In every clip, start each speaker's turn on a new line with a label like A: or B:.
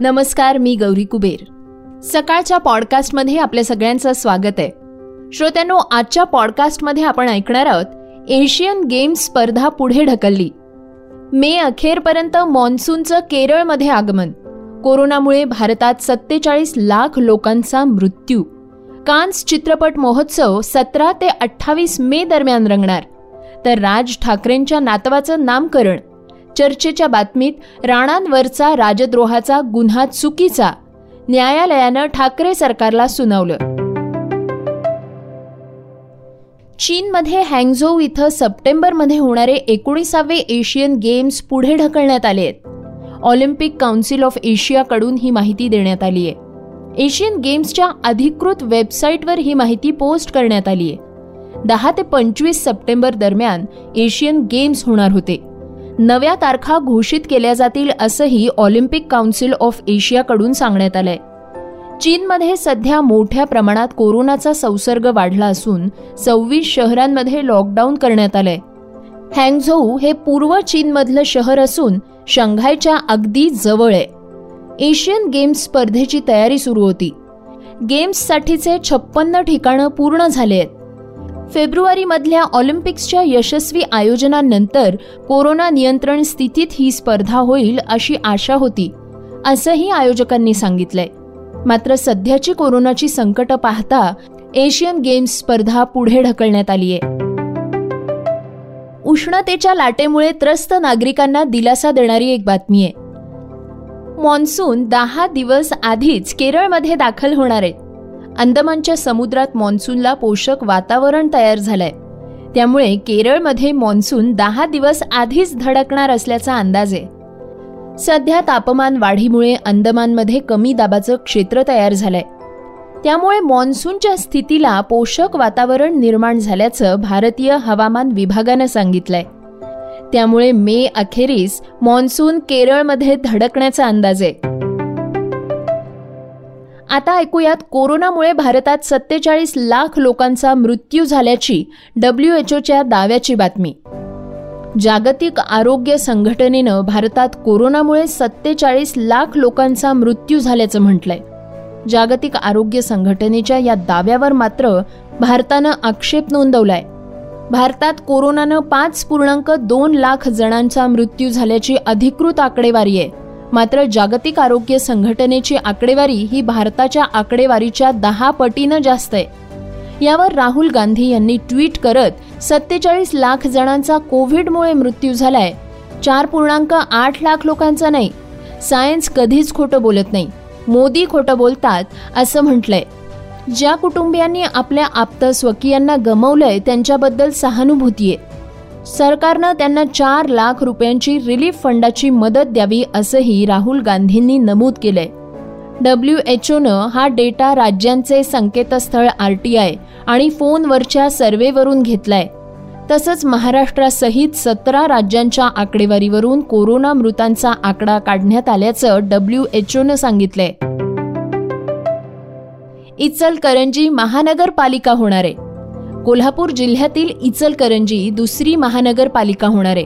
A: नमस्कार मी गौरी कुबेर. सकाळच्या पॉडकास्टमध्ये आपल्या सगळ्यांचं स्वागत आहे. श्रोत्यांनो आजच्या पॉडकास्टमध्ये आपण ऐकणार आहोत एशियन गेम्स स्पर्धा पुढे ढकलली. मे अखेरपर्यंत मान्सूनचं केरळमध्ये आगमन. कोरोनामुळे भारतात सत्तेचाळीस लाख लोकांचा मृत्यू. कान्स चित्रपट महोत्सव सतरा ते अठ्ठावीस मे दरम्यान रंगणार. तर राज ठाकरेंच्या नातवाचं नामकरण. चर्चेच्या बातमीत राणांवरचा राजद्रोहाचा गुन्हा चुकीचा न्यायालयानं ठाकरे सरकारला सुनावलं. चीनमध्ये हँगझोऊ इथं सप्टेंबरमध्ये होणारे एकोणीसावे एशियन गेम्स पुढे ढकलण्यात आले आहेत. ऑलिम्पिक काउन्सिल ऑफ एशियाकडून ही माहिती देण्यात आली आहे. एशियन गेम्सच्या अधिकृत वेबसाईटवर ही माहिती पोस्ट करण्यात आली आहे. दहा ते पंचवीस सप्टेंबर दरम्यान एशियन गेम्स होणार होते. नव्या तारखा घोषित केल्या जातील असंही ऑलिम्पिक काउन्सिल ऑफ एशियाकडून सांगण्यात आलंय. चीनमध्ये सध्या मोठ्या प्रमाणात कोरोनाचा संसर्ग वाढला असून सव्वीस शहरांमध्ये लॉकडाऊन करण्यात आलंय. हँगझोऊ हे पूर्व चीनमधलं शहर असून शंघायच्या अगदी जवळ आहे. एशियन गेम्स स्पर्धेची तयारी सुरू होती. गेम्ससाठीचे छप्पन्न ठिकाणं पूर्ण झाले आहेत. फेब्रुवारीमधल्या ऑलिम्पिक्सच्या यशस्वी आयोजनानंतर कोरोना नियंत्रण स्थितीत ही स्पर्धा होईल अशी आशा होती असंही आयोजकांनी सांगितलंय. मात्र सध्याची कोरोनाची संकट पाहता एशियन गेम्स स्पर्धा पुढे ढकलण्यात आली आहे. उष्णतेच्या लाटेमुळे त्रस्त नागरिकांना दिलासा देणारी एक बातमी आहे. मॉन्सून दहा दिवस आधीच केरळमध्ये दाखल होणार आहेत अंदमानच्या समुद्रात मॉन्सूनला पोषक वातावरण तयार झालंय. त्यामुळे केरळमध्ये मॉन्सून दहा दिवस आधीच धडकणार असल्याचा अंदाज आहे. सध्या तापमान वाढीमुळे अंदमानमध्ये कमी दाबाचं क्षेत्र तयार झालंय. त्यामुळे मान्सूनच्या स्थितीला पोषक वातावरण निर्माण झाल्याचं भारतीय हवामान विभागानं सांगितलंय. त्यामुळे मे अखेरीस मान्सून केरळमध्ये धडकण्याचा अंदाज आहे. आता ऐकूयात कोरोनामुळे भारतात सत्तेचाळीस लाख लोकांचा मृत्यू झाल्याची डब्ल्यू एच ओच्या दाव्याची बातमी. जागतिक आरोग्य संघटनेनं भारतात कोरोनामुळे सत्तेचाळीस लाख लोकांचा मृत्यू झाल्याचं म्हटलंय. जागतिक आरोग्य संघटनेच्या या दाव्यावर मात्र भारतानं आक्षेप नोंदवलाय. भारतात कोरोनानं पाच पूर्णांक दोन लाख जणांचा मृत्यू झाल्याची अधिकृत आकडेवारी आहे. मात्र जागतिक आरोग्य संघटनेची आकडेवारी ही भारताच्या आकडेवारीच्या दहा पटीनं जास्त आहे. यावर राहुल गांधी यांनी ट्विट करत सत्तेचाळीस लाख जणांचा कोविडमुळे मृत्यू झालाय. चार पूर्णांक आठ लाख लोकांचा नाही. सायन्स कधीच खोटं बोलत नाही. मोदी खोटं बोलतात असं म्हटलंय. ज्या कुटुंबियांनी आपल्या आप्त स्वकीयांना गमवलंय त्यांच्याबद्दल सहानुभूती आहे. सरकारनं त्यांना चार लाख रुपयांची रिलीफ फंडाची मदत द्यावी असंही राहुल गांधींनी नमूद केलंय. डब्ल्यू एच ओनं हा डेटा राज्यांचे संकेतस्थळ आर टी आय आणि फोनवरच्या सर्व्हेवरून घेतलाय. तसंच महाराष्ट्रासहित सतरा राज्यांच्या आकडेवारीवरून कोरोना मृतांचा आकडा काढण्यात आल्याचं डब्ल्यू एच ओनं सांगितलंय. इचलकरंजी महानगरपालिका होणार. आहे कोल्हापूर जिल्ह्यातील इचलकरंजी दुसरी महानगरपालिका होणार आहे.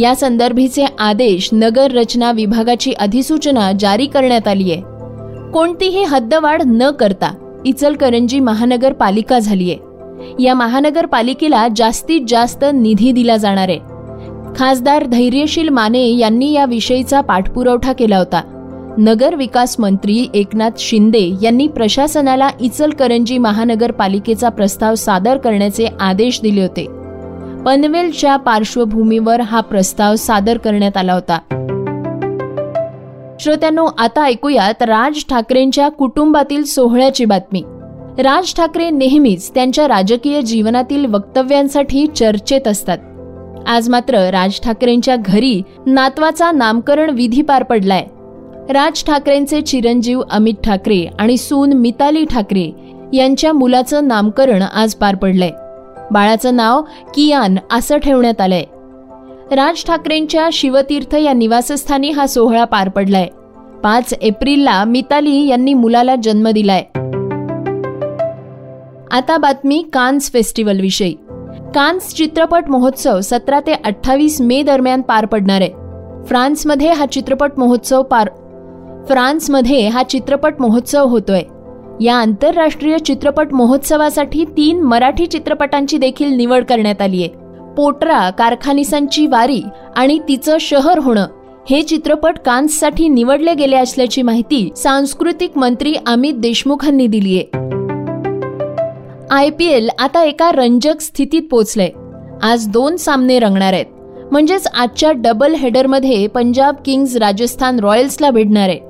A: या संदर्भीचे आदेश नगर रचना विभागाची अधिसूचना जारी करण्यात आली आहे. कोणतीही हद्दवाढ न करता इचलकरंजी महानगरपालिका झालीय या महानगरपालिकेला जास्तीत जास्त निधी दिला जाणार आहे. खासदार धैर्यशील माने यांनी या विषयीचा पाठपुरवठा केला होता. नगर विकास मंत्री एकनाथ शिंदे यांनी प्रशासनाला इचलकरंजी महानगरपालिकेचा प्रस्ताव सादर करण्याचे आदेश दिले होते. पनवेलच्या पार्श्वभूमीवर हा प्रस्ताव सादर करण्यात आला होता. श्रोत्यांनो आता ऐकूयात राज ठाकरेंच्या कुटुंबातील सोहळ्याची बातमी. राज ठाकरे नेहमीच त्यांच्या राजकीय जीवनातील वक्तव्यांसाठी चर्चेत असतात. आज मात्र राज ठाकरेंच्या घरी नातवाचा नामकरण विधी पार पडलाय. राज ठाकरेंचे चिरंजीव अमित ठाकरे आणि सून मिताली ठाकरे यांच्या मुलाचं नामकरण आज पार पडलंय. बाळाचं नाव कियान असं ठेवण्यात आलंय. राज ठाकरेंच्या शिवतीर्थ या निवासस्थानी हा सोहळा पार पडलाय. पाच एप्रिलला मिताली यांनी मुलाला जन्म दिलाय. आता बातमी कान्स फेस्टिवल विषयी कान्स चित्रपट महोत्सव सतरा ते अठ्ठावीस मे दरम्यान पार पडणार आहे. फ्रान्समध्ये हा चित्रपट महोत्सव पार फ्रान्समध्ये हा चित्रपट महोत्सव होतोय. या आंतरराष्ट्रीय चित्रपट महोत्सवासाठी तीन मराठी चित्रपटांची देखील निवड करण्यात आली आहे पोटरा कारखानिसांची वारी आणि तिचं शहर होणं हे चित्रपट कान्ससाठी निवडले गेले असल्याची माहिती सांस्कृतिक मंत्री अमित देशमुखांनी दिली आहे आय पी एल आता एका रंजक स्थितीत पोहोचलंय आज दोन सामने रंगणार आहेत. म्हणजेच आजच्या डबल हेडरमध्ये पंजाब किंग्ज राजस्थान रॉयल्सला भिडणार आहे.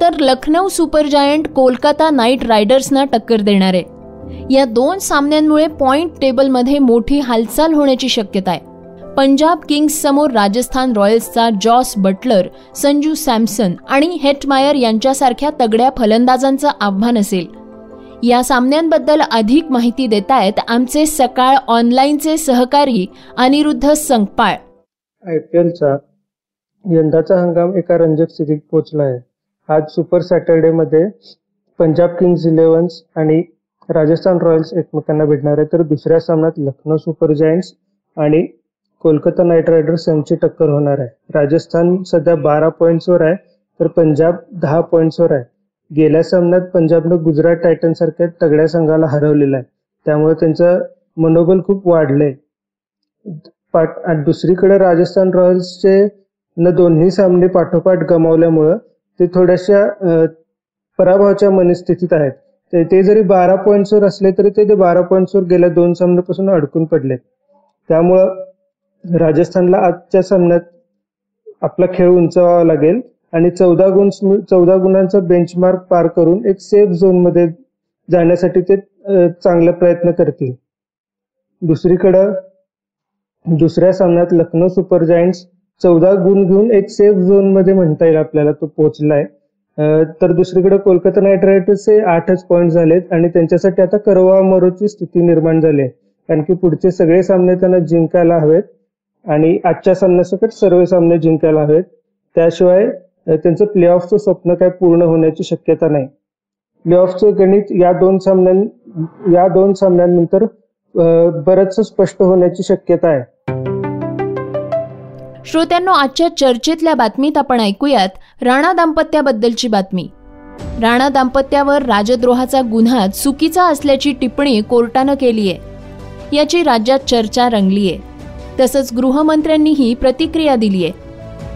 A: तर Lucknow Super Giant Kolkata Knight रायडर्सना टक्कर देणार. आहे या दोन सामन्यांमुळे पॉइंट टेबलमध्ये मोठी हालचाल होण्याची शक्यता आहे पंजाब किंग्स समोर राजस्थान रॉयल्सचा जॉस बटलर संजू सॅमसन आणि हेटमायर यांच्यासारख्या तगड्या फलंदाजांचं आव्हान असेल. या सामन्यांबद्दल अधिक माहिती देत आहेत आमचे सकाळ ऑनलाईनचे सहकारी अनिरुद्ध संकपाळ
B: आय पी एलचा यंदाचा हंगाम एका रंजक स्थितीत पोहोचला आहे. आज सुपर सॅटर्डेमध्ये पंजाब किंग्स इलेव्हन्स आणि राजस्थान रॉयल्स एकमेकांना भेटणार आहे तर दुसऱ्या सामन्यात लखनौ सुपर जायंट्स आणि कोलकाता नाईट रायडर्स यांची टक्कर होणार आहे. राजस्थान सध्या बारा पॉईंट्सवर आहे तर पंजाब दहा पॉईंट्सवर आहे. गेल्या सामन्यात पंजाबनं गुजरात टायटन सारख्या तगड्या संघाला हरवलेलं आहे. त्यामुळे त्यांचं मनोबल खूप वाढलंय. पाठ दुसरीकडे राजस्थान रॉयल्सचे न दोन्ही सामने पाठोपाठ गमावल्यामुळं ते थोड्याशा पराभवाच्या मनस्थितीत आहेत. ते ते जरी बारा पॉईंट्सवर असले तरी ते ते बारा पॉईंट्सवर गेल्या दोन सामन्यापासून अडकून पडले त्यामुळं राजस्थानला आजच्या सामन्यात आपला खेळ उंचावावा लागेल आणि चौदा गुण चौदा गुणांचा बेंचमार्क पार करून एक सेफ झोनमध्ये जाण्यासाठी ते चांगला प्रयत्न करतील. दुसरीकडं दुसऱ्या सामन्यात लखनौ सुपर जायंट्स चौदा गुण घेऊन एक सेफ झोनमध्ये म्हणता येईल आपल्याला तो पोहोचलाय. तर दुसरीकडे कोलकाता नाईट रायडर्सचे आठच पॉईंट झालेत आणि त्यांच्यासाठी आता करवा मरोची स्थिती निर्माण झाली आहे. कारण की पुढचे सगळे सामने त्यांना जिंकायला हवेत आणि आजच्या सामन्यासकट सर्व सामने जिंकायला हवेत. त्याशिवाय त्यांचं प्ले ऑफचं स्वप्न काय पूर्ण होण्याची शक्यता नाही. प्ले ऑफचं गणित या दोन सामन्यां या दोन सामन्यांनंतर बरंच स्पष्ट होण्याची शक्यता आहे.
A: श्रोत्यांनो आजच्या चर्चेतल्या बातमीत आपण ऐकूयात राणा दाम्पत्याबद्दलची बातमी. राणा दाम्पत्यावर राजद्रोहाचा गुन्हा चुकीचा असल्याची टिप्पणी कोर्टानं केली आहे. याची राज्यात चर्चा रंगली आहे. तसंच गृहमंत्र्यांनीही प्रतिक्रिया दिली आहे.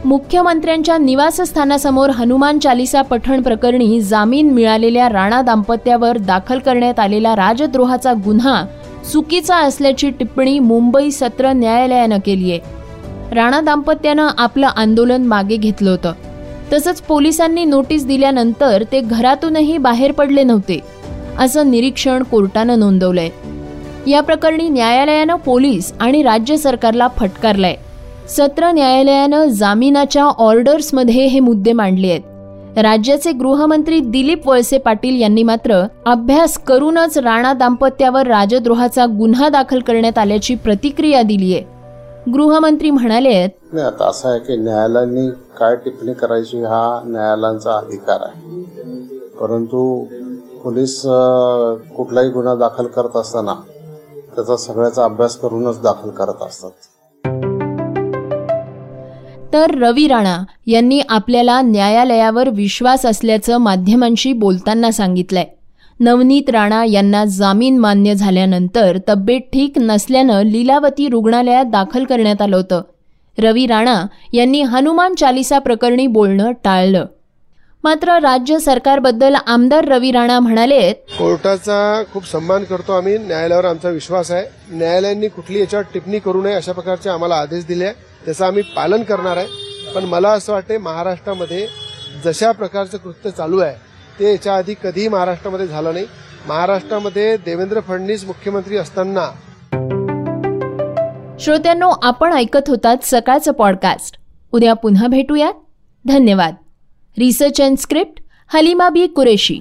A: मुख्यमंत्र्यांच्या निवासस्थानासमोर हनुमान चालिसा पठण प्रकरणी जामीन मिळालेल्या राणा दाम्पत्यावर दाखल करण्यात आलेला राजद्रोहाचा गुन्हा चुकीचा असल्याची टिप्पणी मुंबई सत्र न्यायालयानं केली आहे. राणा दाम्पत्यानं आपलं आंदोलन मागे घेतलं होतं. तसंच पोलिसांनी नोटीस दिल्यानंतर ते घरातूनही बाहेर पडले नव्हते असं निरीक्षण कोर्टानं नोंदवलंय. या प्रकरणी न्यायालयानं पोलीस आणि राज्य सरकारला फटकारलाय. सत्र न्यायालयानं जामिनाच्या ऑर्डर्समध्ये हे मुद्दे मांडले आहेत. राज्याचे गृहमंत्री दिलीप वळसे पाटील यांनी मात्र अभ्यास करूनच राणा दाम्पत्यावर राजद्रोहाचा गुन्हा दाखल करण्यात आल्याची प्रतिक्रिया दिली आहे गृहमंत्री म्हणाले
C: आता असं आहे की न्यायालयाने काय टिप्पणी करायची हा न्यायालयांचा अधिकार आहे. परंतु पोलीस कुठलाही गुन्हा दाखल करत असताना त्याचा सगळ्याचा अभ्यास करूनच दाखल करत असतात.
A: तर रवी राणा यांनी आपल्याला न्यायालयावर विश्वास असल्याचं माध्यमांशी बोलताना सांगितलंय. नवनीत राणा यांना जामीन मान्य झाल्यानंतर तब्येत ठीक नसल्यानं लीलावती रुग्णालयात दाखल करण्यात आलं होतं. रवी राणा यांनी हनुमान चालिसा प्रकरणी बोलणं टाळलं. मात्र राज्य सरकारबद्दल आमदार रवी राणा म्हणाले
D: कोर्टाचा खूप सन्मान करतो आम्ही. न्यायालयावर आमचा विश्वास आहे. न्यायालयांनी कुठली याच्यावर टिप्पणी करू नये अशा प्रकारचे आम्हाला आदेश दिले आहे त्याचं आम्ही पालन करणार आहे. पण मला असं वाटते महाराष्ट्रामध्ये जशा प्रकारचं कृत्य चालू आहे ते याच्या आधी कधीही महाराष्ट्रामध्ये झालं नाही. महाराष्ट्रामध्ये देवेंद्र फडणवीस मुख्यमंत्री असताना
A: श्रोत्यांनो आपण ऐकत होतात सकाळचं पॉडकास्ट उद्या पुन्हा भेटूयात. धन्यवाद. Research and script Halima Bi Qureshi.